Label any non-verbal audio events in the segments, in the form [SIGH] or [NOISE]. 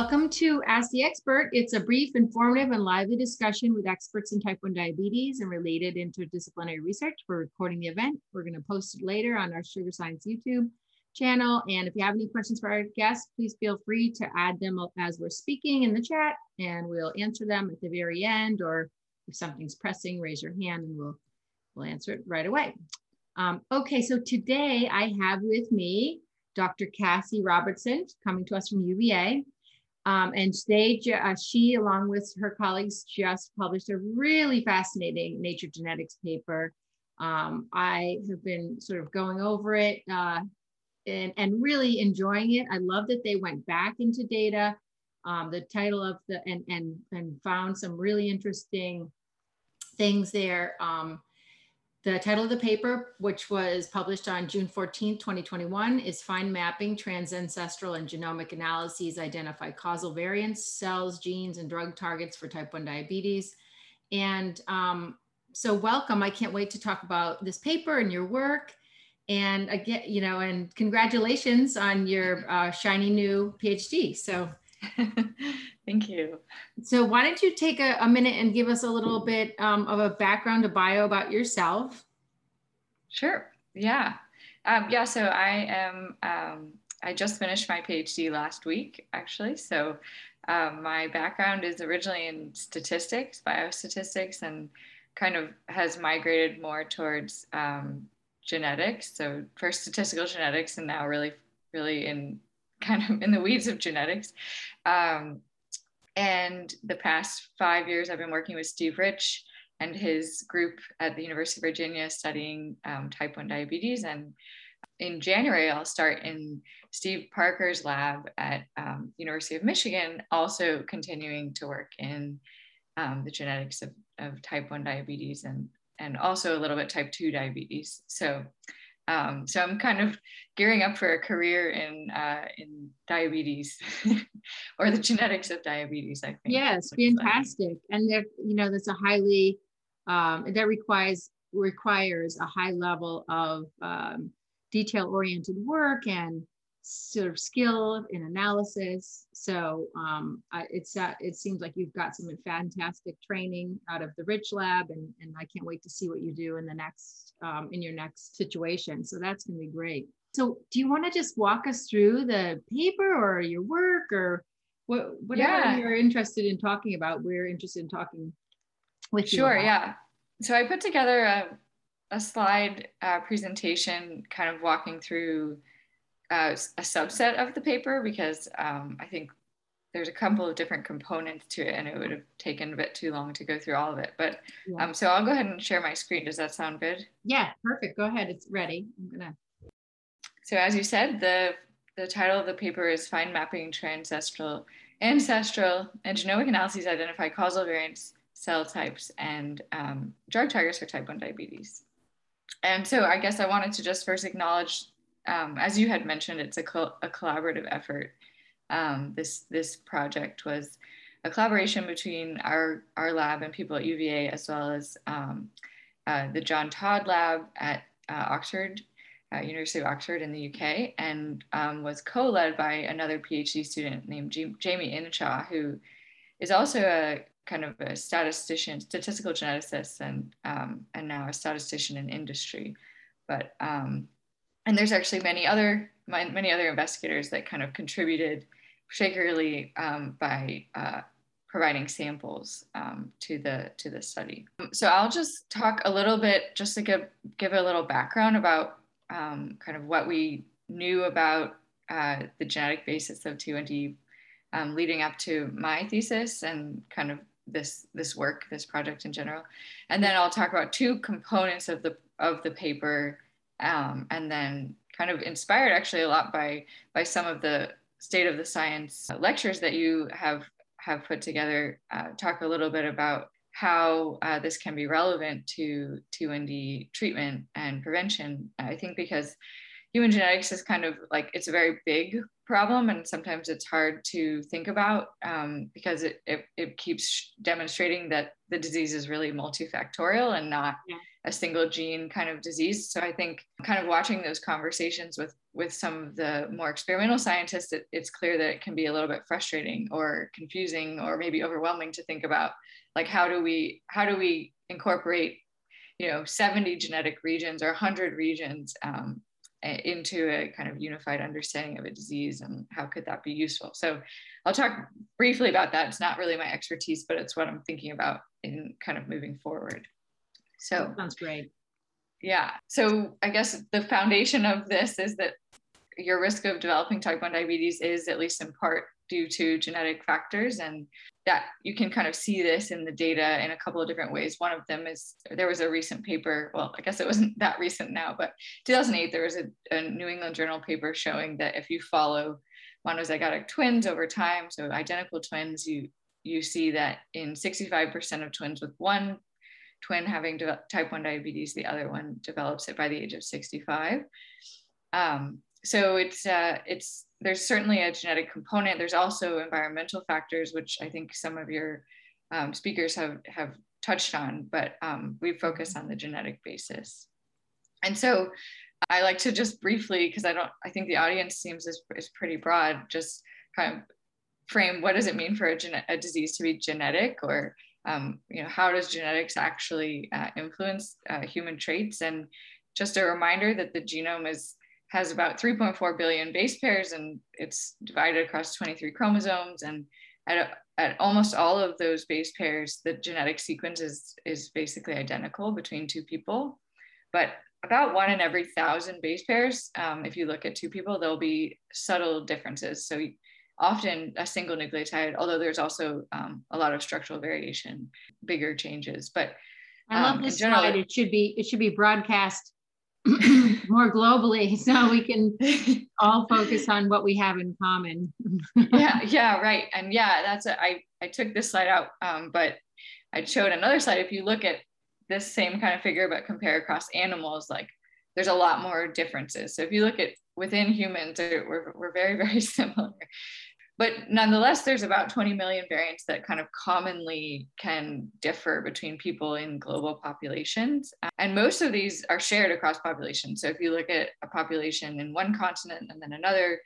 Welcome to Ask the Expert. It's a brief, informative, and lively discussion with experts in type 1 diabetes and related interdisciplinary research. We're recording the event. We're going to post it later on our Sugar Science YouTube channel. And if you have any questions for our guests, please feel free to add them as we're speaking in the chat, and we'll answer them at the very end. Or if something's pressing, raise your hand and we'll, we'll answer it right away. Um, okay, so today I have with me Dr. Cassie Robertson coming to us from UVA. Um, and uh, she, along with her colleagues, just published a really fascinating Nature Genetics paper. Um, I have been sort of going over it uh, and, and really enjoying it. I love that they went back into data. Um, the title of the and and and found some really interesting things there. Um, the title of the paper, which was published on June 14, 2021, is Fine Mapping Transancestral and Genomic Analyses Identify Causal Variants, Cells, Genes, and Drug Targets for Type 1 Diabetes. And um, so welcome. I can't wait to talk about this paper and your work. And again, you know, and congratulations on your uh, shiny new PhD. So [LAUGHS] Thank you. So, why don't you take a, a minute and give us a little bit um, of a background, a bio about yourself? Sure. Yeah. Um, yeah. So, I am, um, I just finished my PhD last week, actually. So, um, my background is originally in statistics, biostatistics, and kind of has migrated more towards um, genetics. So, first statistical genetics, and now really, really in kind of in the weeds of genetics. Um, and the past five years, I've been working with Steve Rich and his group at the University of Virginia studying um, type 1 diabetes. And in January, I'll start in Steve Parker's lab at um, University of Michigan, also continuing to work in um, the genetics of, of type 1 diabetes and, and also a little bit type 2 diabetes. So um, so I'm kind of gearing up for a career in uh, in diabetes [LAUGHS] or the genetics of diabetes. I think. Yes, fantastic. Like. And there, you know, that's a highly um, that requires requires a high level of um, detail oriented work and sort of skill in analysis. So um, it's uh, it seems like you've got some fantastic training out of the Rich Lab, and and I can't wait to see what you do in the next um, in your next situation. So that's going to be great. So do you want to just walk us through the paper or your work or what whatever yeah. you're interested in talking about? We're interested in talking with you. Sure. Yeah. So I put together a a slide uh, presentation, kind of walking through uh, a subset of the paper because um, I think there's a couple of different components to it and it would have taken a bit too long to go through all of it. But yeah. um, so I'll go ahead and share my screen. Does that sound good? Yeah, perfect. Go ahead. It's ready. I'm gonna. So as you said, the the title of the paper is Fine Mapping Transestral, Ancestral, and Genomic Analyses Identify Causal Variants, Cell Types, and um, Drug Targets for Type 1 Diabetes. And so I guess I wanted to just first acknowledge um, as you had mentioned, it's a, co- a collaborative effort. Um, this this project was a collaboration between our our lab and people at UVA, as well as um, uh, the John Todd Lab at uh, Oxford, uh, University of Oxford in the UK, and um, was co-led by another PhD student named Jamie Inshaw, who is also a kind of a statistician, statistical geneticist, and um, and now a statistician in industry. But um, and there's actually many other many other investigators that kind of contributed, particularly um, by uh, providing samples um, to the to the study. So I'll just talk a little bit, just to give give a little background about um, kind of what we knew about uh, the genetic basis of T1D um, leading up to my thesis and kind of this this work, this project in general, and then I'll talk about two components of the of the paper um, and then kind of inspired actually a lot by by some of the state of the science lectures that you have have put together uh, talk a little bit about how uh, this can be relevant to T1D treatment and prevention. I think because human genetics is kind of like it's a very big problem and sometimes it's hard to think about um, because it, it, it, keeps demonstrating that the disease is really multifactorial and not yeah. a single gene kind of disease so i think kind of watching those conversations with with some of the more experimental scientists it, it's clear that it can be a little bit frustrating or confusing or maybe overwhelming to think about like how do we how do we incorporate you know 70 genetic regions or 100 regions um, into a kind of unified understanding of a disease and how could that be useful. So i'll talk briefly about that. It's not really my expertise but it's what i'm thinking about in kind of moving forward. So that sounds great. Yeah. So i guess the foundation of this is that your risk of developing type 1 diabetes is at least in part due to genetic factors and that you can kind of see this in the data in a couple of different ways. One of them is there was a recent paper, well, I guess it wasn't [LAUGHS] that recent now, but 2008, there was a, a New England Journal paper showing that if you follow monozygotic twins over time, so identical twins, you, you see that in 65% of twins with one twin having type 1 diabetes, the other one develops it by the age of 65. Um, so it's uh, it's there's certainly a genetic component. There's also environmental factors, which I think some of your um, speakers have have touched on, but um, we focus on the genetic basis. And so I like to just briefly, because I don't, I think the audience seems is, is pretty broad, just kind of frame what does it mean for a, a disease to be genetic or um, you know how does genetics actually uh, influence uh, human traits and just a reminder that the genome is has about 3.4 billion base pairs and it's divided across 23 chromosomes. And at, at almost all of those base pairs, the genetic sequence is, is basically identical between two people. But about one in every thousand base pairs, um, if you look at two people, there'll be subtle differences. So often a single nucleotide, although there's also um, a lot of structural variation, bigger changes. But I love um, this general, slide. It should be it should be broadcast [CLEARS THROAT] more globally [LAUGHS] so we can all focus on what we have in common. [LAUGHS] Yeah yeah right and yeah that's it i i took this slide out um, but i showed another slide if you look at this same kind of figure but compare across animals like there's a lot more differences. So if you look at within humans we're, we're very [LAUGHS] very similar but nonetheless, there's about 20 million variants that kind of commonly can differ between people in global populations. And most of these are shared across populations. So if you look at a population in one continent and then another,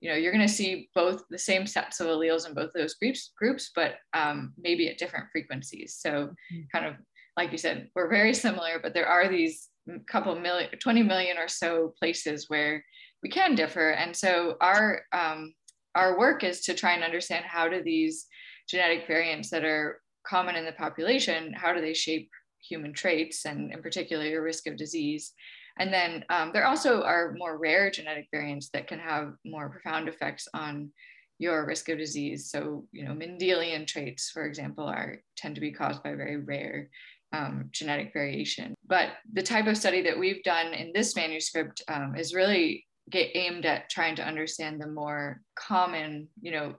you know, you're going to see both the same sets of alleles in both those groups, groups but um, maybe at different frequencies. So mm-hmm. kind of like you said, we're very similar, but there are these couple million, 20 million or so places where we can differ. And so our um, our work is to try and understand how do these genetic variants that are common in the population, how do they shape human traits and in particular your risk of disease. And then um, there also are more rare genetic variants that can have more profound effects on your risk of disease. So, you know, Mendelian traits, for example, are tend to be caused by very rare um, genetic variation. But the type of study that we've done in this manuscript um, is really get aimed at trying to understand the more common, you know,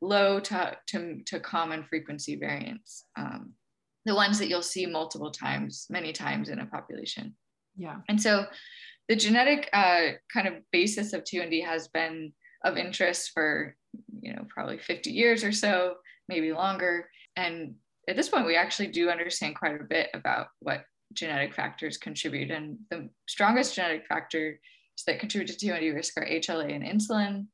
low to, to, to common frequency variants, um, the ones that you'll see multiple times, many times in a population. Yeah. And so the genetic uh, kind of basis of T1D has been of interest for, you know, probably 50 years or so, maybe longer. And at this point, we actually do understand quite a bit about what genetic factors contribute. And the strongest genetic factor that contribute to T1D risk are HLA and insulin.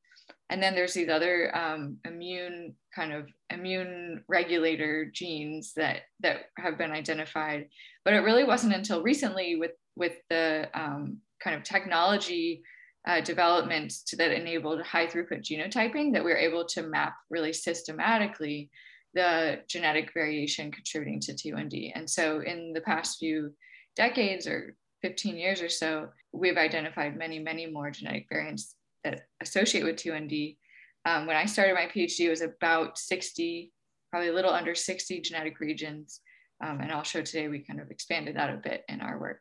And then there's these other um, immune kind of immune regulator genes that that have been identified. But it really wasn't until recently with with the um, kind of technology uh, developments that enabled high throughput genotyping that we are able to map really systematically the genetic variation contributing to T1D. And so in the past few decades or 15 years or so, we've identified many, many more genetic variants that associate with T1D. Um, when I started my PhD, it was about 60, probably a little under 60 genetic regions. Um, and I'll show today we kind of expanded that a bit in our work.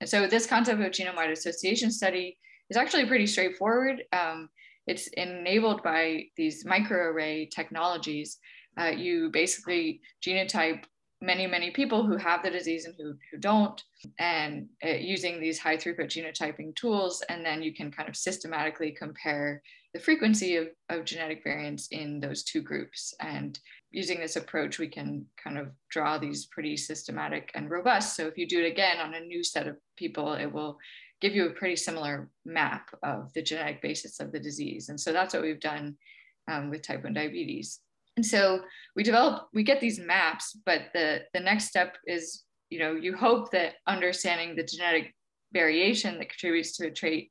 And so this concept of genome-wide association study is actually pretty straightforward. Um, it's enabled by these microarray technologies. Uh, you basically genotype many, many people who have the disease and who, who don't, and uh, using these high throughput genotyping tools. And then you can kind of systematically compare the frequency of, of genetic variants in those two groups. And using this approach, we can kind of draw these pretty systematic and robust. So if you do it again on a new set of people, it will give you a pretty similar map of the genetic basis of the disease. And so that's what we've done um, with type 1 diabetes. And so we develop, we get these maps, but the, the next step is, you know, you hope that understanding the genetic variation that contributes to a trait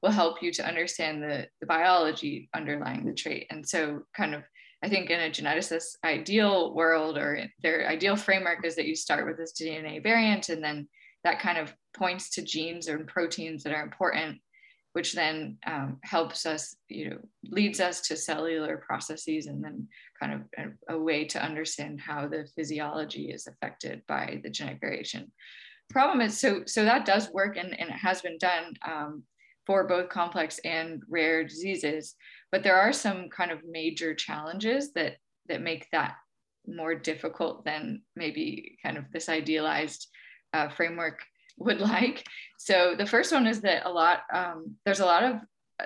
will help you to understand the, the biology underlying the trait. And so kind of, I think in a geneticist ideal world or their ideal framework is that you start with this DNA variant and then that kind of points to genes or proteins that are important, which then um, helps us, you know, leads us to cellular processes and then kind of a, a, way to understand how the physiology is affected by the genetic variation. Problem is, so so that does work and, and it has been done um, for both complex and rare diseases, but there are some kind of major challenges that that make that more difficult than maybe kind of this idealized uh, framework would like. So the first one is that a lot, um, there's a lot of,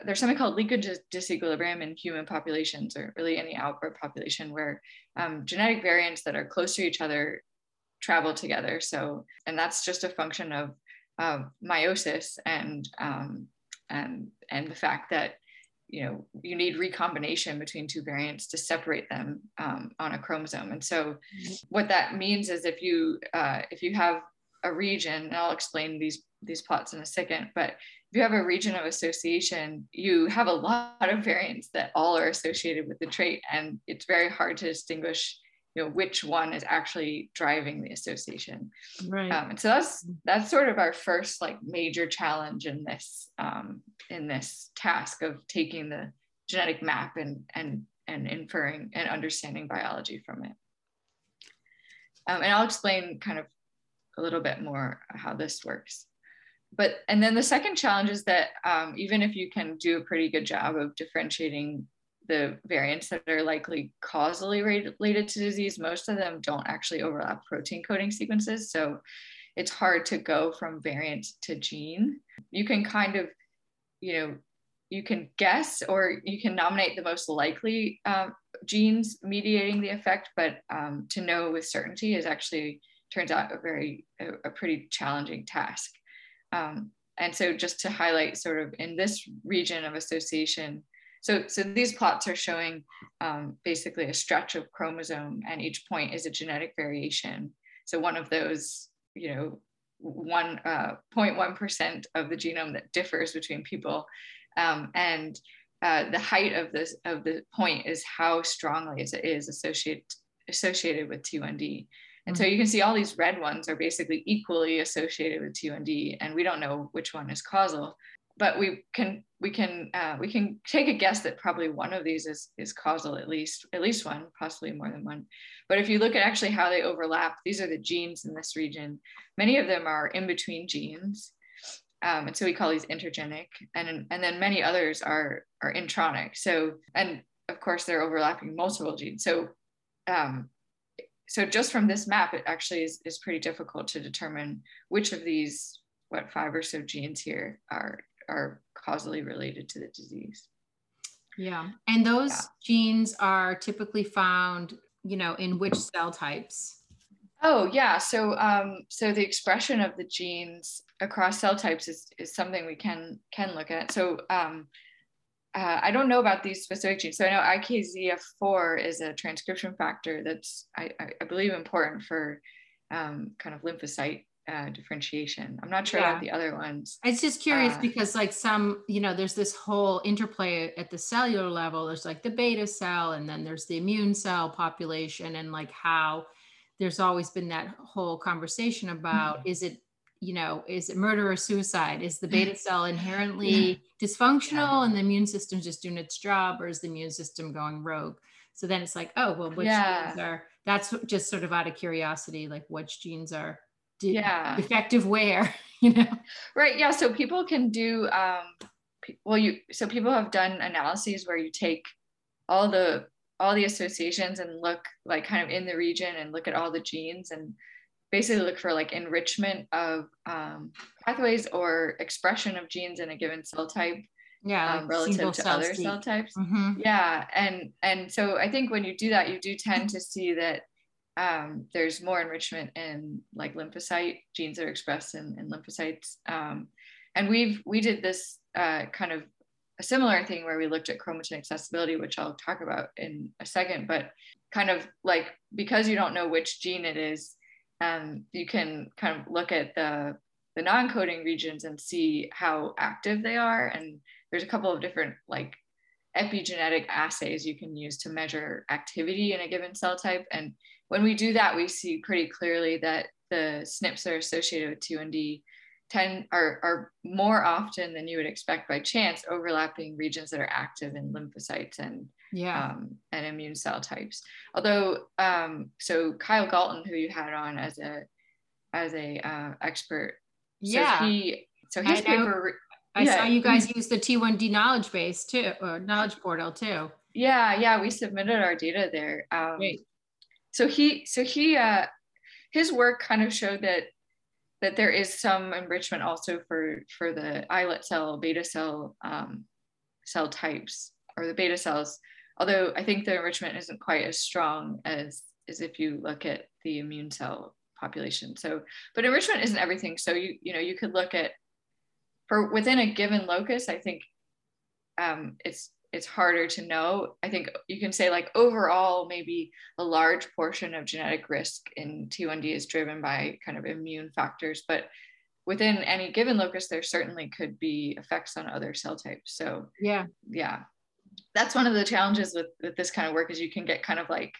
there's something called linkage disequilibrium in human populations or really any outbred population where um, genetic variants that are close to each other travel together. So, and that's just a function of uh, meiosis and, um, and, and the fact that you know you need recombination between two variants to separate them um, on a chromosome and so mm-hmm. what that means is if you uh, if you have a region, and I'll explain these these plots in a second, but if you have a region of association, you have a lot of variants that all are associated with the trait, and it's very hard to distinguish, you know, which one is actually driving the association. Right. Um, and so that's that's sort of our first like major challenge in this um, in this task of taking the genetic map and and and inferring and understanding biology from it. Um, and I'll explain kind of a little bit more how this works. But, and then the second challenge is that um, even if you can do a pretty good job of differentiating the variants that are likely causally related to disease, most of them don't actually overlap protein coding sequences. So it's hard to go from variant to gene. You can kind of, you know, you can guess or you can nominate the most likely um, genes mediating the effect, but um, to know with certainty is actually turns out a very a, a pretty challenging task. Um, and so just to highlight sort of in this region of association, so, so these plots are showing um, basically a stretch of chromosome and each point is a genetic variation. So one of those, you know, one uh, 0.1% of the genome that differs between people. Um, and uh, the height of this of the point is how strongly it is associated associated with T1D. And so mm-hmm. you can see all these red ones are basically equally associated with T1D, and we don't know which one is causal. But we can we can uh, we can take a guess that probably one of these is is causal at least at least one, possibly more than one. But if you look at actually how they overlap, these are the genes in this region. Many of them are in between genes, um, and so we call these intergenic, and and then many others are are intronic. So and of course they're overlapping multiple genes. So um, so just from this map, it actually is, is pretty difficult to determine which of these, what five or so genes here are, are causally related to the disease. Yeah. And those yeah. genes are typically found, you know, in which cell types? Oh yeah, so um, so the expression of the genes across cell types is, is something we can can look at. So um, uh, I don't know about these specific genes. So I know IKZF4 is a transcription factor that's, I, I believe, important for um, kind of lymphocyte uh, differentiation. I'm not sure yeah. about the other ones. It's just curious uh, because, like, some, you know, there's this whole interplay at the cellular level. There's like the beta cell, and then there's the immune cell population, and like how there's always been that whole conversation about mm-hmm. is it you know, is it murder or suicide? Is the beta cell inherently yeah. dysfunctional yeah. and the immune system just doing its job, or is the immune system going rogue? So then it's like, oh, well, which yeah. genes are, that's just sort of out of curiosity, like which genes are de- yeah. defective where, [LAUGHS] you know? Right. Yeah. So people can do, um, well, you, so people have done analyses where you take all the all the associations and look like kind of in the region and look at all the genes and basically look for like enrichment of um, pathways or expression of genes in a given cell type yeah um, relative to other cell types. Mm-hmm. yeah and and so i think when you do that you do tend to see that um, there's more enrichment in like lymphocyte genes that are expressed in, in lymphocytes. Um, and we've we did this uh, kind of a similar thing where we looked at chromatin accessibility which i'll talk about in a second but kind of like because you don't know which gene it is um, you can kind of look at the the non-coding regions and see how active they are. And there's a couple of different like epigenetic assays you can use to measure activity in a given cell type. And when we do that we see pretty clearly that the SNPs are associated with T1D tend are, are more often than you would expect by chance overlapping regions that are active in lymphocytes and yeah um, and immune cell types although um, so Kyle Gaulton who you had on as a as a uh, expert yeah so he so his paper I yeah. saw you guys use the T1D knowledge base too, or knowledge portal too. Yeah, yeah, we submitted our data there. Um, Great. So he, so he, uh, his work kind of showed that that there is some enrichment also for for the islet cell, beta cell um, cell types or the beta cells. Although I think the enrichment isn't quite as strong as as if you look at the immune cell population. So, but enrichment isn't everything. So you you know you could look at for within a given locus. I think um, it's it's harder to know. I think you can say like overall, maybe a large portion of genetic risk in T1D is driven by kind of immune factors, but within any given locus, there certainly could be effects on other cell types. So yeah, yeah, that's one of the challenges with, with this kind of work is you can get kind of like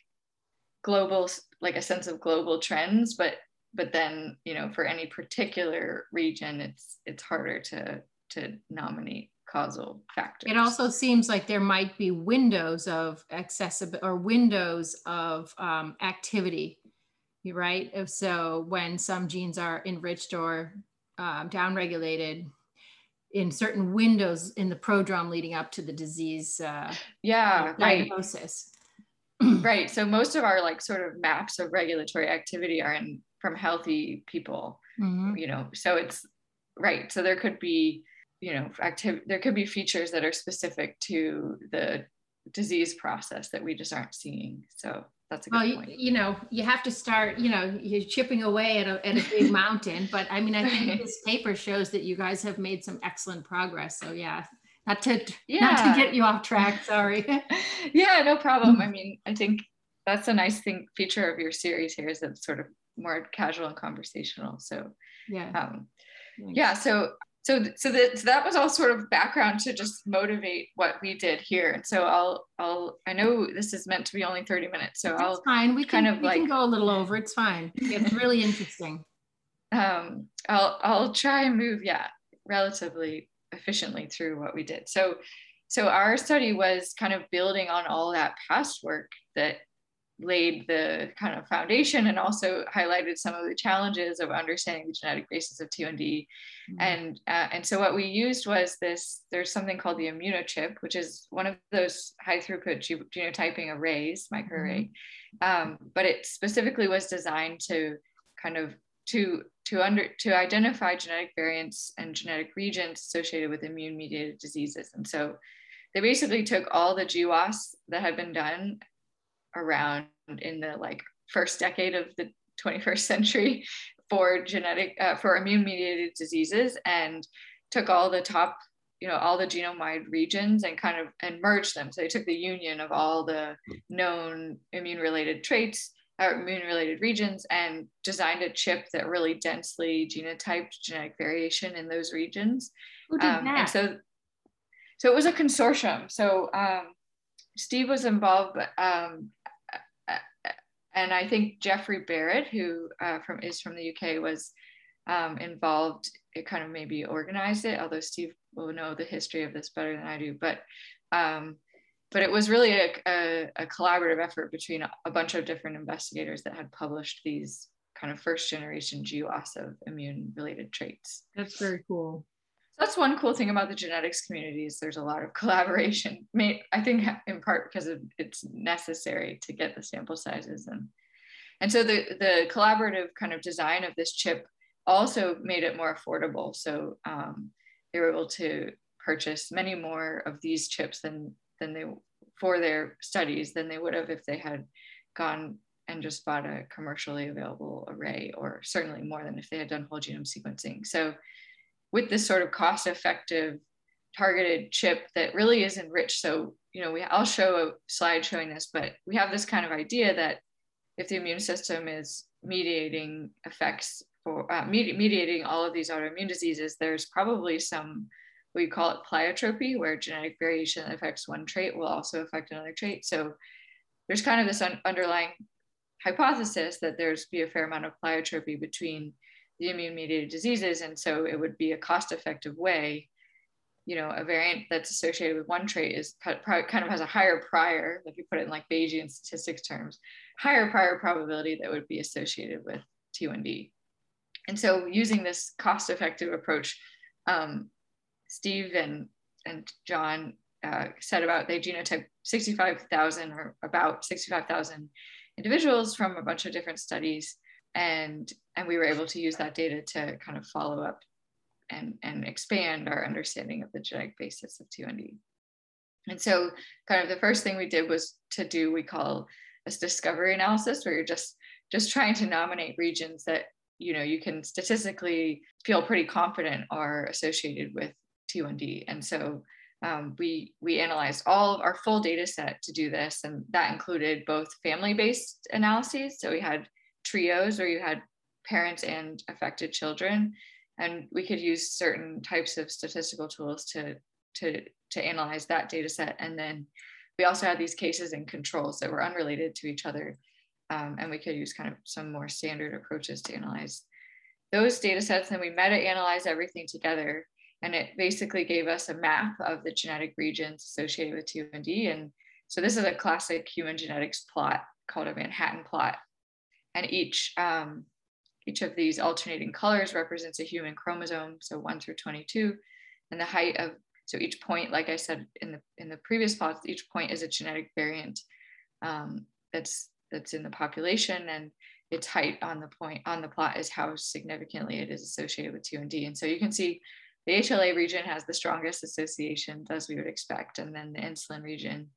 global, like a sense of global trends, but but then you know for any particular region, it's it's harder to to nominate causal factors. It also seems like there might be windows of accessibility or windows of um, activity, right? So when some genes are enriched or um, downregulated in certain windows in the prodrome leading up to the disease uh, yeah diagnosis. Right. [CLEARS THROAT] right. So most of our like sort of maps of regulatory activity are in from healthy people, mm-hmm. you know, so it's right. So there could be you know active there could be features that are specific to the disease process that we just aren't seeing so that's a good well, point. You, you know, you have to start, you know, you're chipping away at a, at a big [LAUGHS] mountain. But I mean, I think [LAUGHS] this paper shows that you guys have made some excellent progress. So yeah, not to yeah. not to get you off track. Sorry. [LAUGHS] yeah, no problem. I mean, I think that's a nice thing feature of your series here is that it's sort of more casual and conversational. So yeah. Um, yeah. So so so that so that was all sort of background to just motivate what we did here. And so i'll i'll i know this is meant to be only 30 minutes so That's i'll fine. We kind can, of we like can go a little over. It's fine. It's really interesting. [LAUGHS] Um i'll i'll try and move yeah relatively efficiently through what we did. So so our study was kind of building on all that past work that laid the kind of foundation and also highlighted some of the challenges of understanding the genetic basis of T1D. Mm-hmm. And, uh, and so what we used was this, there's something called the immunochip, which is one of those high throughput genotyping arrays, microarray. Mm-hmm. Um, but it specifically was designed to kind of to to under to identify genetic variants and genetic regions associated with immune mediated diseases. And so they basically took all the GWAS that had been done around in the like first decade of the 21st century for genetic uh, for immune mediated diseases and took all the top you know all the genome-wide regions and kind of and merged them. So they took the union of all the known immune related traits or immune related regions and designed a chip that really densely genotyped genetic variation in those regions. Who did um, that? and so so it was a consortium. So um, steve was involved um, and I think Jeffrey Barrett, who uh, from is from the UK, was um, involved. It kind of maybe organized it, although Steve will know the history of this better than I do. But um, but it was really a, a, a, collaborative effort between a bunch of different investigators that had published these kind of first generation GWAS of immune related traits. That's very cool. That's one cool thing about the genetics community is there's a lot of [LAUGHS] collaboration. I think in part because it's necessary to get the sample sizes and and so the the collaborative kind of design of this chip also made it more affordable. So um, they were able to purchase many more of these chips than than they for their studies than they would have if they had gone and just bought a commercially available array, or certainly more than if they had done whole genome sequencing. So with this sort of cost effective targeted chip that really is enriched. So, you know, we, I'll show a slide showing this, but we have this kind of idea that if the immune system is mediating effects for uh, med- mediating all of these autoimmune diseases, there's probably some we call it pleiotropy, where genetic variation affects one trait will also affect another trait. So there's kind of this un- underlying hypothesis that there's be a fair amount of pleiotropy between the immune mediated diseases. And so it would be a cost effective way, you know, a variant that's associated with one trait is kind of has a higher prior, if you put it in like Bayesian statistics terms, higher prior probability that would be associated with T1D. And so using this cost effective approach, um, Steve and, and John uh, said about they genotyped 65,000 or about 65,000 individuals from a bunch of different studies and and we were able to use that data to kind of follow up and and expand our understanding of the genetic basis of T1D. And so kind of the first thing we did was to do we call this discovery analysis where you're just just trying to nominate regions that you know you can statistically feel pretty confident are associated with T1D. And so um, we we analyzed all of our full data set to do this, and that included both family-based analyses. So we had trios where you had parents and affected children. And we could use certain types of statistical tools to to to analyze that data set. And then we also had these cases and controls that were unrelated to each other. Um, and we could use kind of some more standard approaches to analyze those data sets. And we meta analyzed everything together. And it basically gave us a map of the genetic regions associated with T1D and so this is a classic human genetics plot called a Manhattan plot and each um, each of these alternating colors represents a human chromosome, so one through 22, and the height of so each point, like I said in the in the previous plots, each point is a genetic variant um, that's that's in the population, and its height on the point on the plot is how significantly it is associated with T1D. And so you can see the HLA region has the strongest associations as we would expect, and then the insulin region,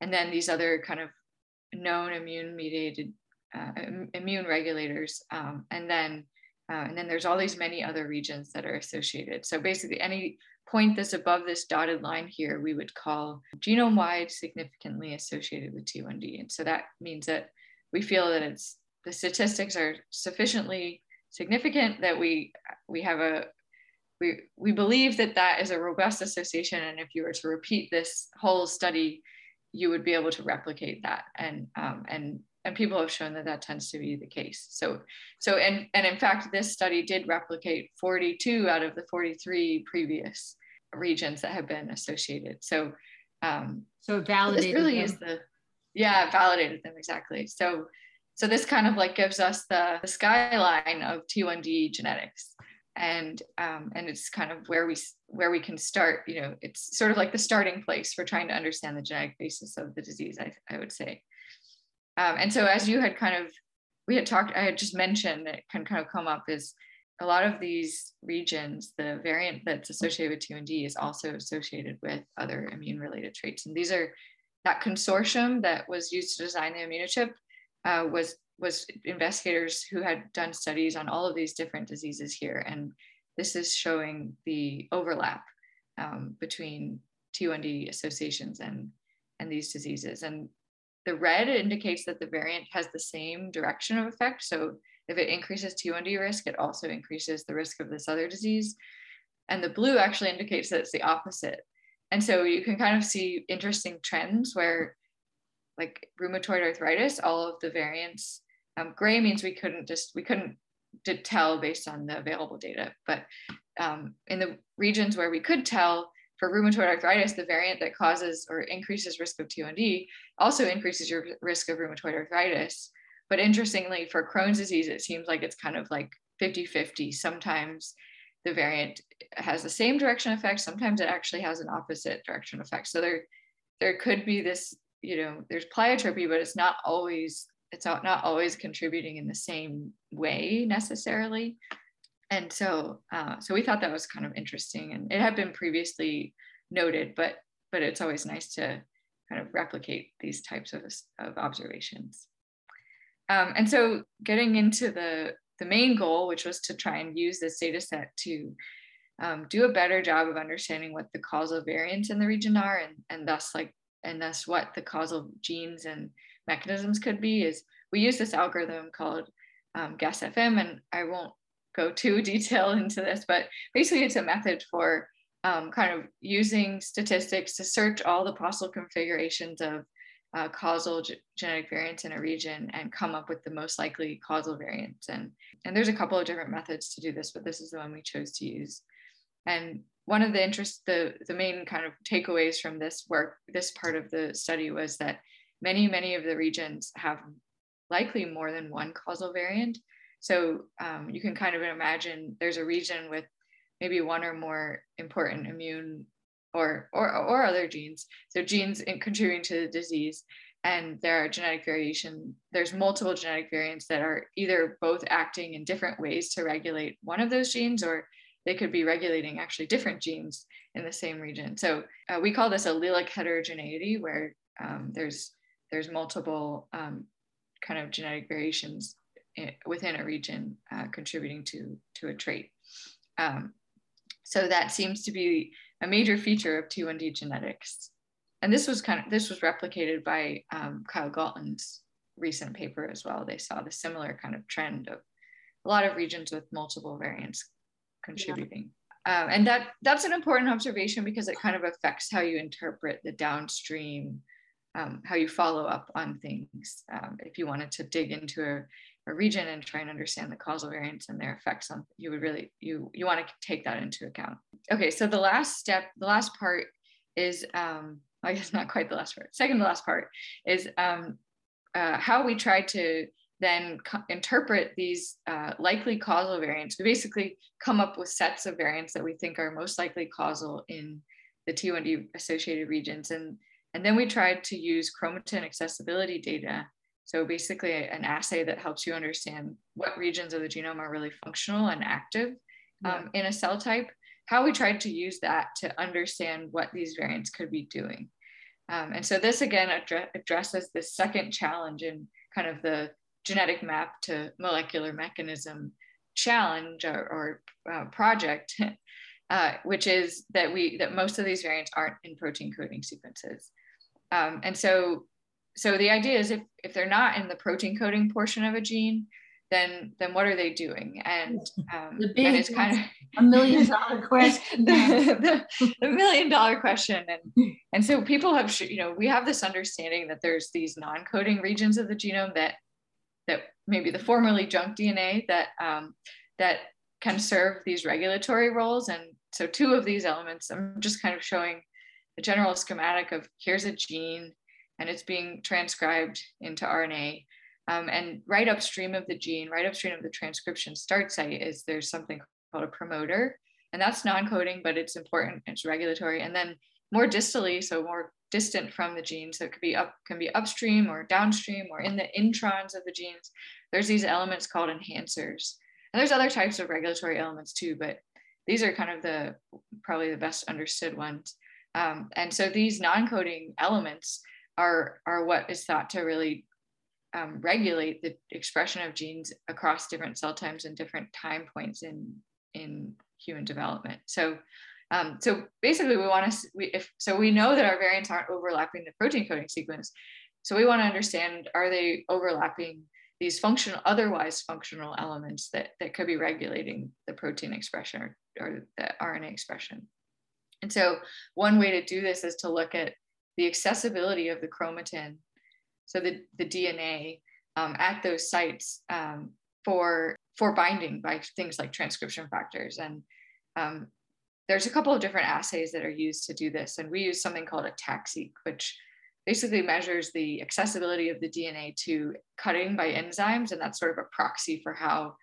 and then these other kind of known immune mediated uh, immune regulators, um, and then uh, and then there's all these many other regions that are associated. So basically, any point that's above this dotted line here, we would call genome-wide significantly associated with T1D. And so that means that we feel that it's the statistics are sufficiently significant that we we have a we, we believe that that is a robust association and if you were to repeat this whole study you would be able to replicate that and um, and and people have shown that that tends to be the case. So, so and and in fact, this study did replicate 42 out of the 43 previous regions that have been associated. So, um, so it validated. This really them. is the, yeah, validated them exactly. So, so this kind of like gives us the, the skyline of T1D genetics, and um, and it's kind of where we where we can start. You know, it's sort of like the starting place for trying to understand the genetic basis of the disease. I, I would say. Um, and so as you had kind of, we had talked, I had just mentioned that can kind of come up is a lot of these regions, the variant that's associated with T1D is also associated with other immune related traits. And these are that consortium that was used to design the immunochip uh, was was investigators who had done studies on all of these different diseases here. And this is showing the overlap um, between T1D associations and, and these diseases. And the red indicates that the variant has the same direction of effect. So if it increases T1D risk, it also increases the risk of this other disease. And the blue actually indicates that it's the opposite. And so you can kind of see interesting trends where like rheumatoid arthritis, all of the variants, um, gray means we couldn't just, we couldn't tell based on the available data. But um, in the regions where we could tell, for rheumatoid arthritis, the variant that causes or increases risk of T1D also increases your risk of rheumatoid arthritis. But interestingly, for Crohn's disease, it seems like it's kind of like 50 50. Sometimes the variant has the same direction effect. Sometimes it actually has an opposite direction effect. So there, there could be this, you know, there's pleiotropy, but it's not always, it's not always contributing in the same way necessarily. And so, uh, so we thought that was kind of interesting, and it had been previously noted, but but it's always nice to kind of replicate these types of, of observations. Um, and so, getting into the the main goal, which was to try and use this data set to um, do a better job of understanding what the causal variants in the region are and, and thus like and thus what the causal genes and mechanisms could be is we use this algorithm called um, GuessFM and I won't go too [LAUGHS] detailed into this, but basically it's a method for um, kind of using statistics to search all the possible configurations of uh, causal genetic variants in a region and come up with the most likely causal variants. And, and there's a couple of different methods to do this, but this is the one we chose to use. And one of the interest, the, the main kind of takeaways from this work, this part of the study was that many, many of the regions have likely more than one causal variant. So um, you can kind of imagine there's a region with maybe one or more important immune or, or, or other genes. So genes in contributing to the disease. And there are genetic variation. There's multiple genetic variants that are either both acting in different ways to regulate one of those genes, or they could be regulating actually different genes in the same region. So uh, we call this allelic heterogeneity, where um, there's there's multiple um, kind of genetic variations within a region uh, contributing to to a trait. Um, so that seems to be a major feature of T1D genetics. And this was kind of, this was replicated by um, Kyle Gaulton's recent paper as well. They saw the similar kind of trend of a lot of regions with multiple variants contributing. Yeah. Um, and that that's an important observation because it kind of affects how you interpret the downstream, um, how you follow up on things. Um, if you wanted to dig into a a region and try and understand the causal variants and their effects on you would really you you want to take that into account. Okay so the last step the last part is um i guess not quite the last part second to last part is um uh, how we try to then co- interpret these uh, likely causal variants. We basically come up with sets of variants that we think are most likely causal in the t1d associated regions. And and then we tried to use chromatin accessibility data so basically an assay that helps you understand what regions of the genome are really functional and active um, in a cell type, how we tried to use that to understand what these variants could be doing. Um, and so this again address, addresses the second challenge in kind of the genetic map to molecular mechanism challenge or, or uh, project, [LAUGHS] uh, which is that we that most of these variants aren't in protein coding sequences. Um, and so so the idea is if, if they're not in the protein coding portion of a gene, then then what are they doing? And, um, the big, it's kind of [LAUGHS] a million dollar [LAUGHS] question. the, the, the, million dollar question. And and so people have you know we have this understanding that there's these non-coding regions of the genome that that maybe the formerly junk DNA that um, that can serve these regulatory roles. And so two of these elements, I'm just kind of showing the general schematic of here's a gene and it's being transcribed into RNA. Um, and right upstream of the gene, right upstream of the transcription start site is there's something called a promoter. And that's non-coding, but it's important, it's regulatory. And then more distally, so more distant from the gene, so it could be up, can be upstream or downstream or in the introns of the genes. There's these elements called enhancers. And there's other types of regulatory elements too, but these are kind of the probably the best understood ones. Um, and so these non-coding elements are, are what is thought to really um, regulate the expression of genes across different cell types and different time points in, in human development. So, um, so basically we want to, we, if, so we know that our variants aren't overlapping the protein coding sequence. So we want to understand, are they overlapping these functional, otherwise functional elements that, that could be regulating the protein expression or, or the RNA expression. And so one way to do this is to look at the accessibility of the chromatin, so the, the DNA um, at those sites um, for, for binding by things like transcription factors. And um, there's a couple of different assays that are used to do this. And we use something called ATAC-seq, which basically measures the accessibility of the DNA to cutting by enzymes. And that's sort of a proxy for how,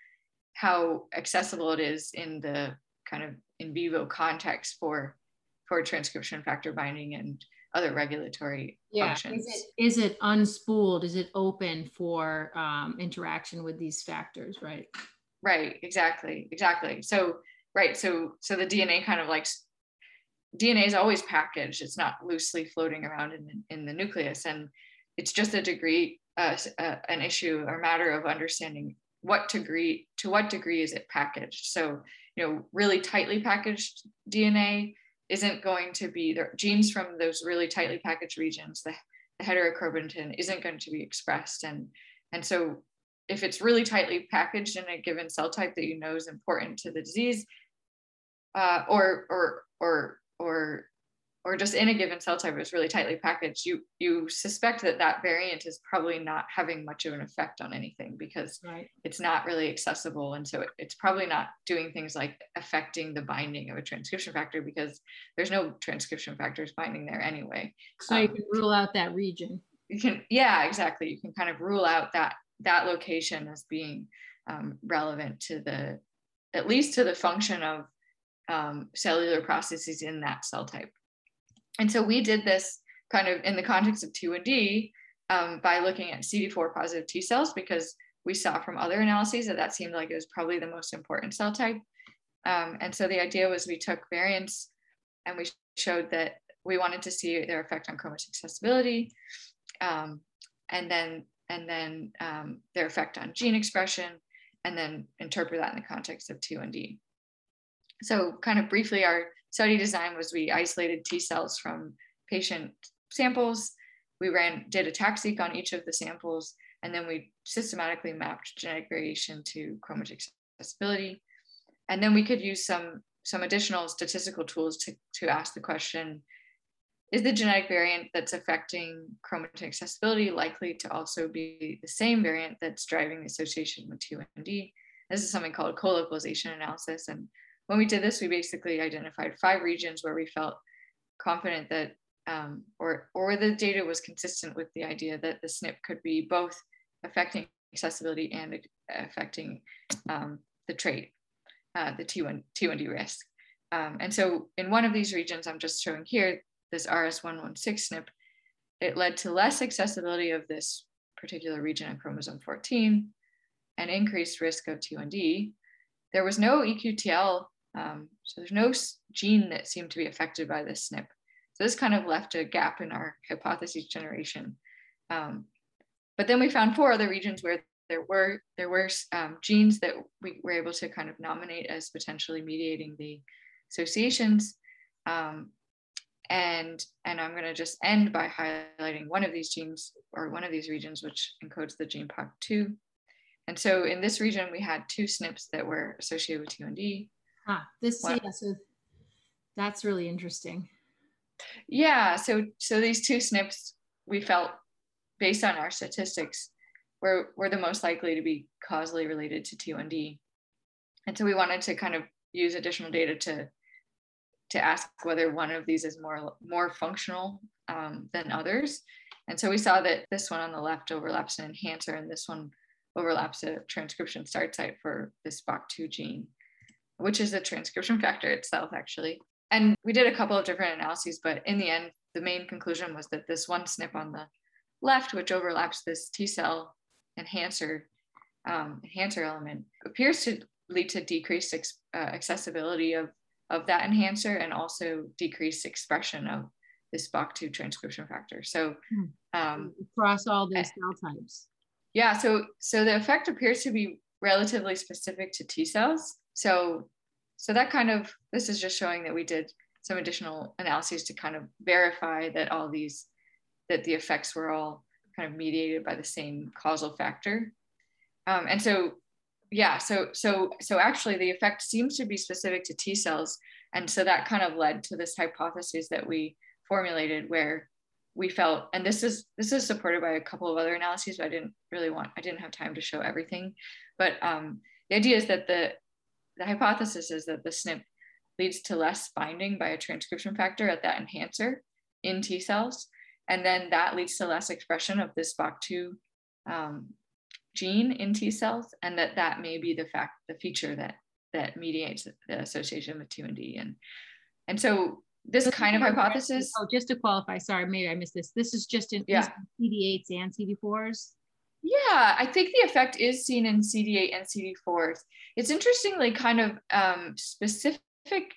how accessible it is in the kind of in vivo context for for transcription factor binding and other regulatory yeah. functions. Is it, is it unspooled? Is it open for um, interaction with these factors, right? Right, exactly, exactly. So, right, so so the DNA kind of like DNA is always packaged. It's not loosely floating around in, in the nucleus, and it's just a degree, uh, uh, an issue or matter of understanding what degree to what degree is it packaged. So, you know, really tightly packaged DNA isn't going to be the genes from those really tightly packaged regions, the, the heterochromatin isn't going to be expressed. And, and so if it's really tightly packaged in a given cell type that you know is important to the disease, uh, or, or, or, or or just in a given cell type is really tightly packaged, you you suspect that that variant is probably not having much of an effect on anything because right. it's not really accessible, and so it, it's probably not doing things like affecting the binding of a transcription factor because there's no transcription factors binding there anyway. So um, you can rule out that region. You can, yeah, exactly. You can kind of rule out that that location as being um, relevant to the at least to the function of um, cellular processes in that cell type. And so we did this kind of in the context of T1D um, by looking at CD4 positive T cells because we saw from other analyses that that seemed like it was probably the most important cell type. Um, and so the idea was we took variants and we showed that we wanted to see their effect on chromatin accessibility um, and then and then um, their effect on gene expression and then interpret that in the context of T1D. So kind of briefly, our study design was we isolated T cells from patient samples. We ran did ATAC-seq on each of the samples, and then we systematically mapped genetic variation to chromatin accessibility. And then we could use some some additional statistical tools to, to ask the question, is the genetic variant that's affecting chromatin accessibility likely to also be the same variant that's driving the association with T1D? This is something called co-localization analysis. And when we did this, we basically identified five regions where we felt confident that, um, or, or the data was consistent with the idea that the SNP could be both affecting accessibility and affecting um, the trait, uh, the T1, T1D risk. Um, and so in one of these regions, I'm just showing here, this RS116 SNP, it led to less accessibility of this particular region of chromosome 14 and increased risk of T1D. There was no EQTL um, so there's no gene that seemed to be affected by this SNP. So this kind of left a gap in our hypothesis generation. Um, but then we found four other regions where there were there were um, genes that we were able to kind of nominate as potentially mediating the associations. Um, and and I'm going to just end by highlighting one of these genes or one of these regions, which encodes the gene BACH2. And so in this region, we had two SNPs that were associated with T1D. Ah, this wow. yeah, so that's really interesting. Yeah, so so these two SNPs we felt based on our statistics were were the most likely to be causally related to T1D. And so we wanted to kind of use additional data to to ask whether one of these is more more functional um, than others. And so we saw that this one on the left overlaps an enhancer and this one overlaps a transcription start site for the BACH2 gene which is the transcription factor itself, actually. And we did a couple of different analyses, but in the end, the main conclusion was that this one SNP on the left, which overlaps this T cell enhancer um, enhancer element, appears to lead to decreased ex- uh, accessibility of, of that enhancer and also decreased expression of this BACH2 transcription factor. So hmm. um, across all these eh, cell types. Yeah, so so the effect appears to be relatively specific to T cells, so, so that kind of, this is just showing that we did some additional analyses to kind of verify that all these, that the effects were all kind of mediated by the same causal factor. Um, and so, yeah, so, so, so actually the effect seems to be specific to T cells. And so that kind of led to this hypothesis that we formulated where we felt, and this is this is supported by a couple of other analyses, but I didn't really want, I didn't have time to show everything. But um, the idea is that the the hypothesis is that the SNP leads to less binding by a transcription factor at that enhancer in T cells. And then that leads to less expression of this BACH2 um, gene in T cells, and that that may be the fact, the feature that that mediates the association with T1D. And, and so this kind of hypothesis. Oh, just to qualify, sorry, maybe I missed this. This is just in yeah. CD8s and CD4s. Yeah, I think the effect is seen in CD8 and CD4s. It's interestingly kind of um, specific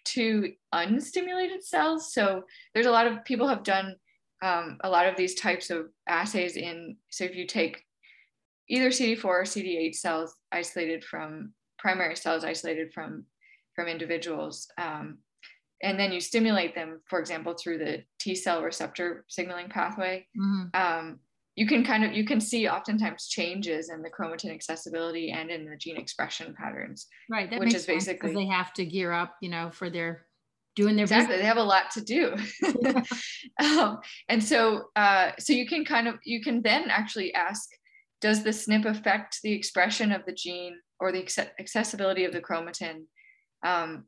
to unstimulated cells. So there's a lot of people have done um, a lot of these types of assays in. So if you take either CD4 or CD8 cells isolated from primary cells isolated from from individuals, um, and then you stimulate them, for example, through the T cell receptor signaling pathway. Mm-hmm. Um, you can kind of you can see oftentimes changes in the chromatin accessibility and in the gene expression patterns right that which is basically they have to gear up you know for their doing their exactly business. they have a lot to do [LAUGHS] [LAUGHS] um, and so uh, so you can kind of you can then actually ask does the snp affect the expression of the gene or the accessibility of the chromatin um,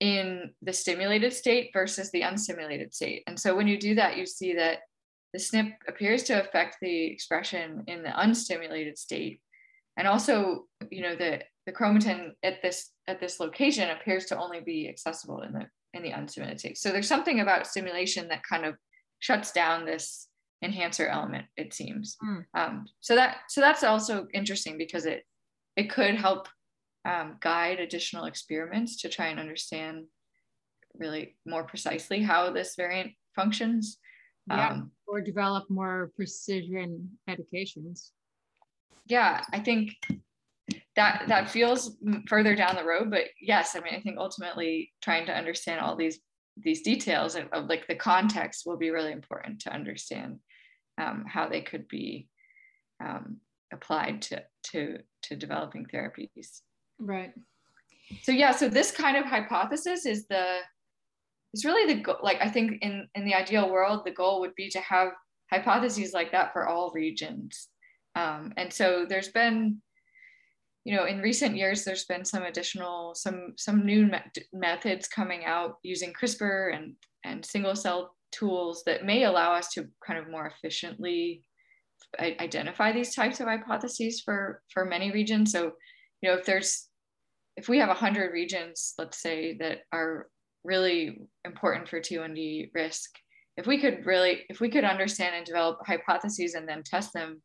in the stimulated state versus the unstimulated state and so when you do that you see that the SNP appears to affect the expression in the unstimulated state. And also, you know, the, the chromatin at this at this location appears to only be accessible in the in the unstimulated state. So there's something about stimulation that kind of shuts down this enhancer element, it seems. Mm. Um, so that so that's also interesting because it it could help um, guide additional experiments to try and understand really more precisely how this variant functions. Yeah. Um, or develop more precision medications. Yeah, I think that that feels further down the road, but yes, I mean, I think ultimately trying to understand all these these details of, of like the context will be really important to understand um, how they could be um, applied to to to developing therapies. Right. So yeah, so this kind of hypothesis is the it's really the goal like i think in in the ideal world the goal would be to have hypotheses like that for all regions. Um, and so there's been you know in recent years there's been some additional some some new me- methods coming out using crispr and and single cell tools that may allow us to kind of more efficiently identify these types of hypotheses for for many regions. So you know if there's if we have 100 regions let's say that are really important for T1D risk. If we could really, if we could understand and develop hypotheses and then test them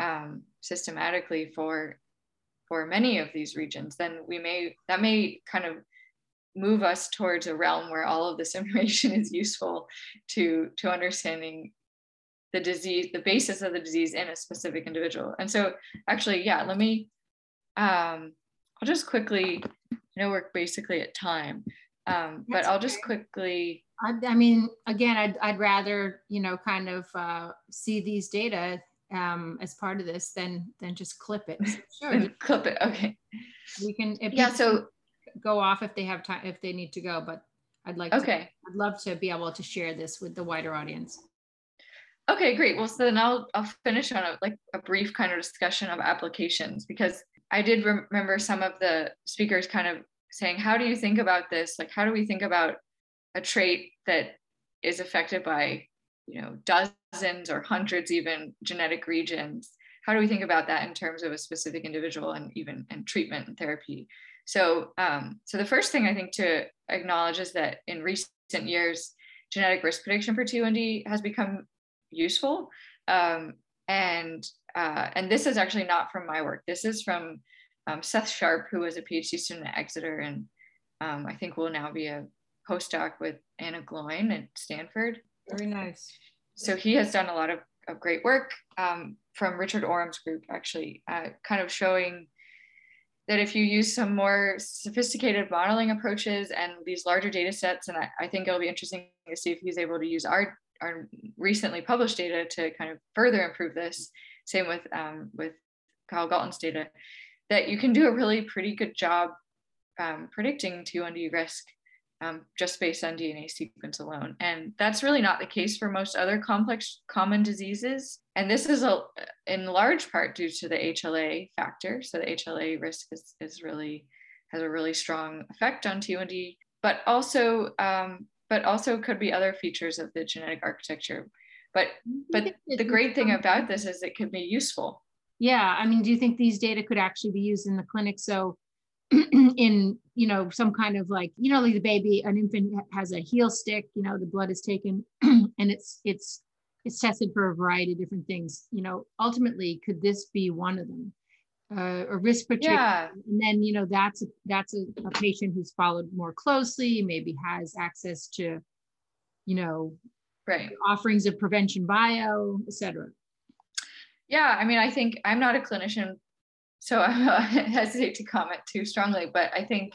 um, systematically for for many of these regions, then we may that may kind of move us towards a realm where all of this [LAUGHS] information is useful to to understanding the disease, the basis of the disease in a specific individual. And so, actually, yeah, let me. Um, I'll just quickly. I know we're basically at time, um, [LAUGHS] but I'll just quickly. I, I, mean, again, I'd, I'd rather, you know, kind of uh, see these data um, as part of this than than just clip it. So [LAUGHS] sure. clip it. Okay. We can. yeah. So go off if they have time, if they need to go, but I'd like okay. To, I'd love to be able to share this with the wider audience. Okay, great. Well, so then I'll I'll finish on a like a brief kind of discussion of applications because I did remember some of the speakers kind of saying, how do you think about this? Like, how do we think about a trait that is affected by, you know, dozens or hundreds even genetic regions? How do we think about that in terms of a specific individual and even and treatment and therapy? So, um, so the first thing I think to acknowledge is that in recent years, genetic risk prediction for T1D has become useful. Um, and uh, and this is actually not from my work. This is from um, Seth Sharp, who was a PhD student at Exeter and um, I think will now be a postdoc with Anna Gloyn at Stanford. Very nice. So he has done a lot of, of great work um, from Richard Oram's group, actually, uh, kind of showing that if you use some more sophisticated modeling approaches and these larger data sets, and I, I think it'll be interesting to see if he's able to use our, our recently published data to kind of further improve this. Same with, um, with Kyle Gaulton's data that you can do a really pretty good job um, predicting T1D risk um, just based on DNA sequence alone. And that's really not the case for most other complex common diseases. And this is a, in large part due to the HLA factor. So the HLA risk is, is really has a really strong effect on T1D, but also um, but also could be other features of the genetic architecture. But but the great thing about this is it can be useful yeah, I mean, do you think these data could actually be used in the clinic? So [CLEARS THROAT] in you know some kind of like you know like the baby an infant has a heel stick you know the blood is taken [CLEARS THROAT] and it's it's it's tested for a variety of different things you know ultimately could this be one of them uh, a risk particular yeah. and then you know that's a, that's a, a patient who's followed more closely maybe has access to you know right offerings of prevention bio etc yeah i mean i think i'm not a clinician so [LAUGHS] I hesitate to comment too strongly, but I think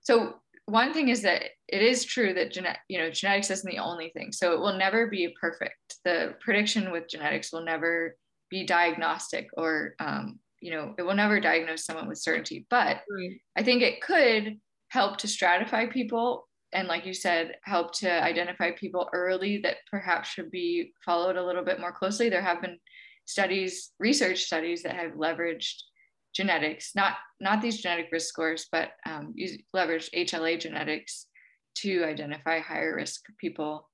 so. One thing is that it is true that genet, you know, genetics isn't the only thing. So it will never be perfect. The prediction with genetics will never be diagnostic, or um, you know, it will never diagnose someone with certainty. But right. I think it could help to stratify people and like you said help to identify people early that perhaps should be followed a little bit more closely there have been studies, research studies that have leveraged genetics, not not these genetic risk scores, but um, use, leverage HLA genetics to identify higher risk people.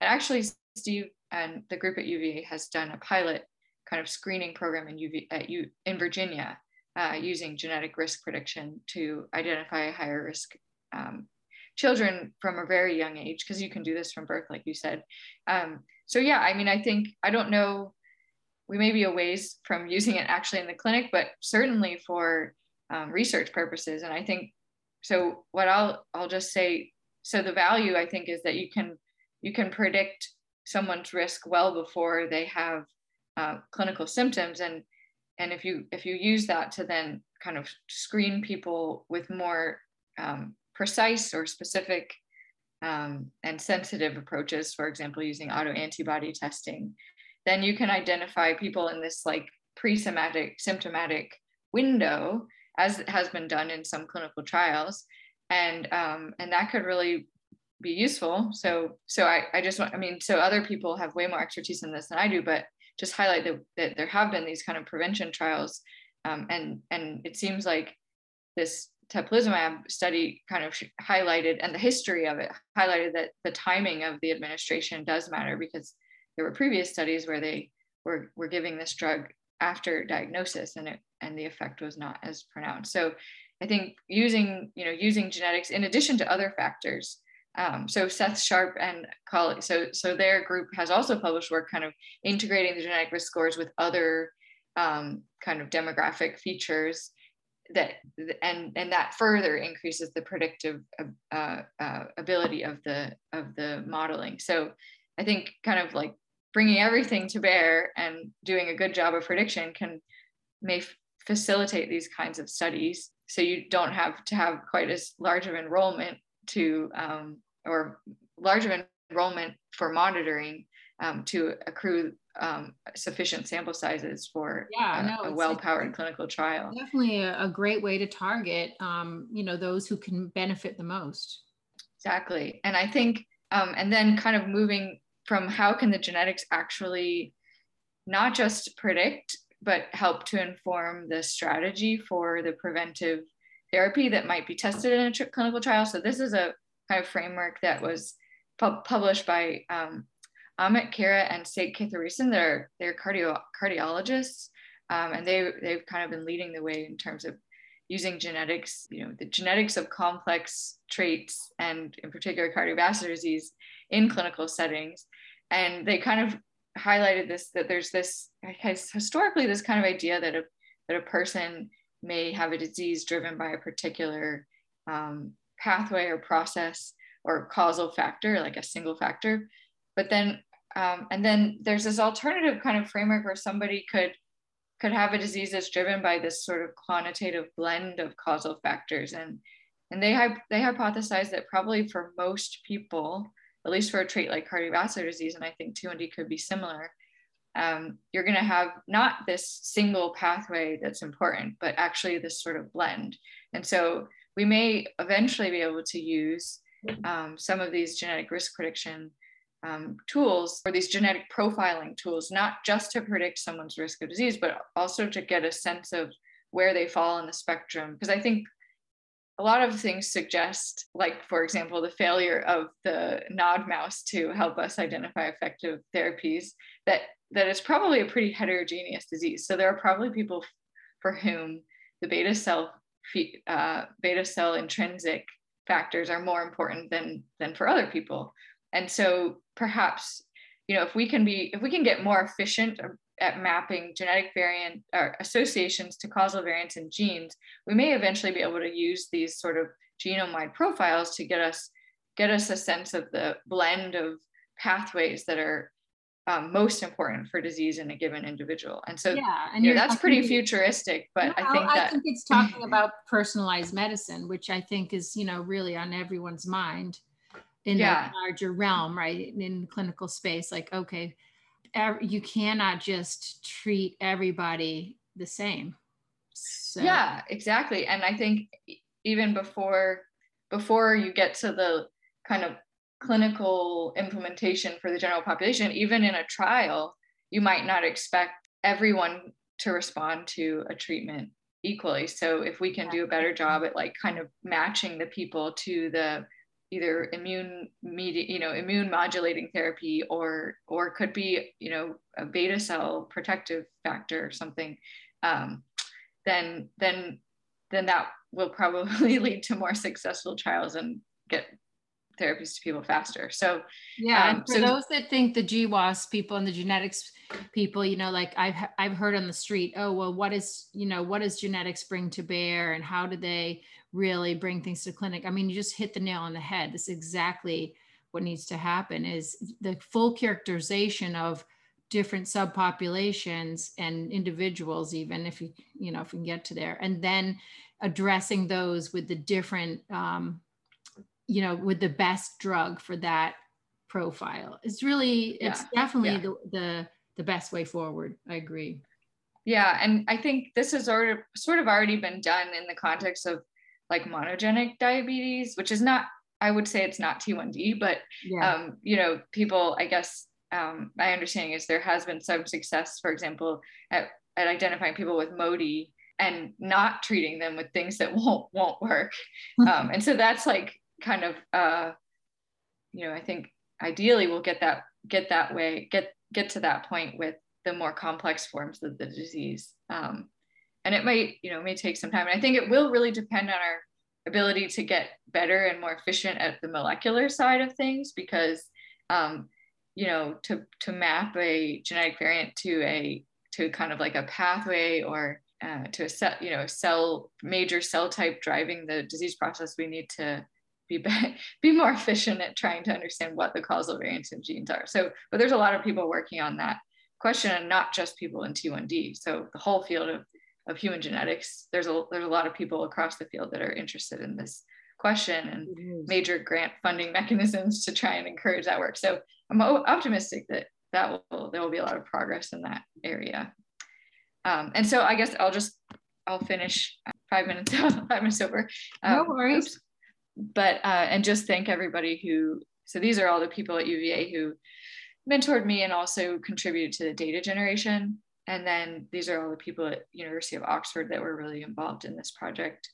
And actually, Steve and the group at UVA has done a pilot kind of screening program in UV at U, in Virginia uh, using genetic risk prediction to identify higher risk um, children from a very young age because you can do this from birth, like you said. Um, so yeah, I mean, I think I don't know we may be a ways from using it actually in the clinic, but certainly for um, research purposes. And I think so. What I'll I'll just say. So the value I think is that you can you can predict someone's risk well before they have uh, clinical symptoms, and and if you if you use that to then kind of screen people with more um, precise or specific um, and sensitive approaches, for example, using autoantibody testing, then you can identify people in this like pre-symptomatic symptomatic window as has been done in some clinical trials. And um, and that could really be useful. So so I, I just want i mean so other people have way more expertise in this than i do but just highlight that, that there have been these kind of prevention trials. Um, and and it seems like this teplizumab study kind of highlighted and the history of it highlighted that the timing of the administration does matter because there were previous studies where they were, were giving this drug after diagnosis and it and the effect was not as pronounced. So I think using, you know, using genetics in addition to other factors. Um, so Seth Sharp and colleagues, so so their group has also published work kind of integrating the genetic risk scores with other um, kind of demographic features that and and that further increases the predictive uh, uh, ability of the of the modeling. So I think kind of like bringing everything to bear and doing a good job of prediction can may f- facilitate these kinds of studies so you don't have to have quite as large of enrollment to um, or large of enrollment for monitoring um, to accrue um, sufficient sample sizes for yeah, a, no, a well-powered clinical trial. Definitely a, a, great way to target, um, you know, those who can benefit the most. Exactly, and I think, um, and then kind of moving from how can the genetics actually not just predict but help to inform the strategy for the preventive therapy that might be tested in a clinical trial so this is a kind of framework that was pu- published by um, Amit Khera and Sek Kathiresan. They're, they're cardio, cardiologists, um, and they, they've kind of been leading the way in terms of using genetics, you know, the genetics of complex traits and in particular cardiovascular disease in clinical settings and they kind of highlighted this that there's this has historically this kind of idea that a that a person may have a disease driven by a particular um, pathway or process or causal factor like a single factor. But then um, and then there's this alternative kind of framework where somebody could could have a disease that's driven by this sort of quantitative blend of causal factors. And and they they hypothesize that probably for most people at least for a trait like cardiovascular disease, and I think T1D could be similar, um, you're going to have not this single pathway that's important, but actually this sort of blend. And so we may eventually be able to use um, some of these genetic risk prediction um, tools or these genetic profiling tools, not just to predict someone's risk of disease, but also to get a sense of where they fall on the spectrum. Because I think a lot of things suggest, like, for example, the failure of the NOD mouse to help us identify effective therapies, that, that it's probably a pretty heterogeneous disease. So there are probably people for whom the beta cell uh, beta cell intrinsic factors are more important than than for other people and so perhaps you know if we can be if we can get more efficient at mapping genetic variant or associations to causal variants in genes we may eventually be able to use these sort of genome-wide profiles to get us get us a sense of the blend of pathways that are um, most important for disease in a given individual. And so, yeah, and you know, that's pretty futuristic, but no, I think that I think it's talking about personalized medicine, which I think is, you know, really on everyone's mind in yeah. the larger realm, right? In clinical space, like, okay, you cannot just treat everybody the same. So. Yeah, exactly. And I think even before before you get to the kind of clinical implementation for the general population, even in a trial, you might not expect everyone to respond to a treatment equally. So if we can do a better job at like kind of matching the people to the either immune media, you know, immune modulating therapy or or could be, you know, a beta cell protective factor or something, um, then then then that will probably [LAUGHS] lead to more successful trials and get therapies to people faster. So yeah, um, for so, those that think the GWAS people and the genetics people, you know, like I've I've heard on the street, oh well, what is you know what does genetics bring to bear, and how do they really bring things to clinic? I mean, you just hit the nail on the head. This is exactly what needs to happen is the full characterization of different subpopulations and individuals even if you you know if we can get to there and then addressing those with the different um, you know with the best drug for that profile it's really yeah. it's definitely yeah. the, the the best way forward i agree yeah and i think this has sort of sort of already been done in the context of like monogenic diabetes which is not i would say it's not t1d but yeah. um, you know people i guess um, my understanding is there has been some success for example at, at identifying people with MODY and not treating them with things that [LAUGHS] won't won't work [LAUGHS] um, and so that's like kind of uh, you know i think ideally we'll get that get that way get get to that point with the more complex forms of the disease um, and it might you know may take some time and i think it will really depend on our ability to get better and more efficient at the molecular side of things because um, you know to to map a genetic variant to a to kind of like a pathway or uh, to a set you know cell major cell type driving the disease process we need to be, be [LAUGHS] more efficient at trying to understand what the causal variants in genes are. So, but there's a lot of people working on that question and not just people in T1D. So the whole field of, of human genetics, there's a, there's a lot of people across the field that are interested in this question and major grant funding [LAUGHS] mechanisms to try and encourage that work. So I'm optimistic that that will, there will be a lot of progress in that area. Um, and so I guess I'll just, I'll finish five minutes, [LAUGHS] five minutes over. Um, no worries. Oops but uh, and just thank everybody who so these are all the people at uva who mentored me and also contributed to the data generation and then these are all the people at university of oxford that were really involved in this project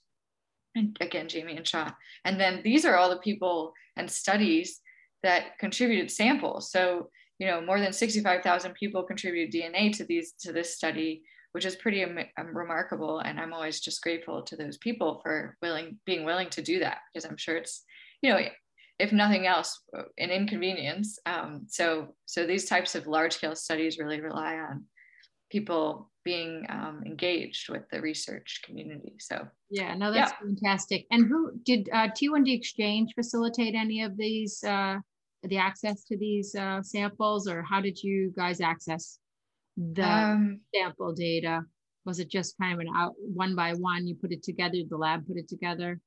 and again Jamie Inshaw and then these are all the people and studies that contributed samples so you know more than 65000 people contributed dna to these to this study which is pretty um, remarkable. And I'm always just grateful to those people for willing, being willing to do that because I'm sure it's, you know, if nothing else, an inconvenience. Um, so, so these types of large scale studies really rely on people being um, engaged with the research community. So yeah, no, that's yeah. fantastic. And who did uh, T1D Exchange facilitate any of these, uh, the access to these uh, samples, or how did you guys access the um, sample data? Was it just kind of an out one by one? You put it together, the lab put it together?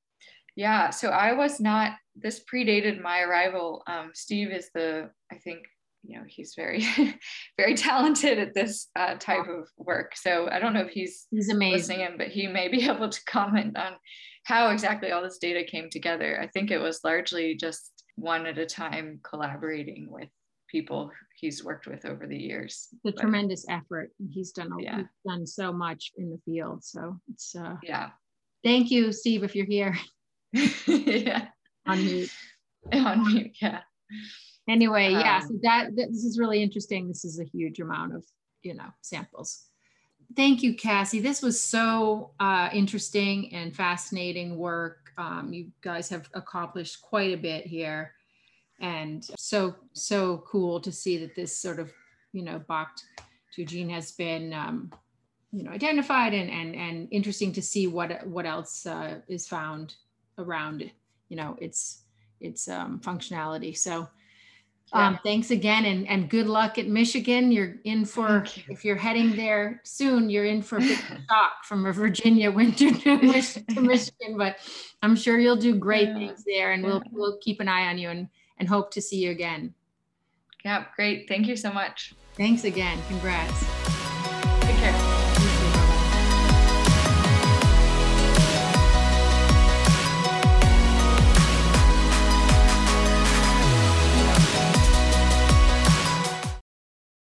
Yeah, so I was not, this predated my arrival. Um, Steve is the, I think, you know, he's very, [LAUGHS] very talented at this uh, type of work. So I don't know if he's, he's amazing, listening, but he may be [LAUGHS] able to comment on how exactly all this data came together. I think it was largely just one at a time collaborating with people he's worked with over the years. The but, tremendous effort. He's done yeah. he's done so much in the field. So it's uh yeah. Thank you, Steve, if you're here. [LAUGHS] yeah. On mute. On mute, yeah. Anyway, um, yeah. So that, that this is really interesting. This is a huge amount of, you know, samples. thank you, Cassie. This was so uh, interesting and fascinating work. Um, you guys have accomplished quite a bit here, and so so cool to see that this sort of you know BACH2 gene has been um, you know identified and and and interesting to see what what else uh, is found around you know its its um, functionality. So um, thanks again and, and good luck at Michigan. You're in for, you. if you're heading there soon, you're in for a big [LAUGHS] shock from a Virginia winter [LAUGHS] to, Michigan, but I'm sure you'll do great yeah. things there and we'll, we'll keep an eye on you and, and hope to see you again. Yeah, great. Thank you so much. Thanks again. Congrats.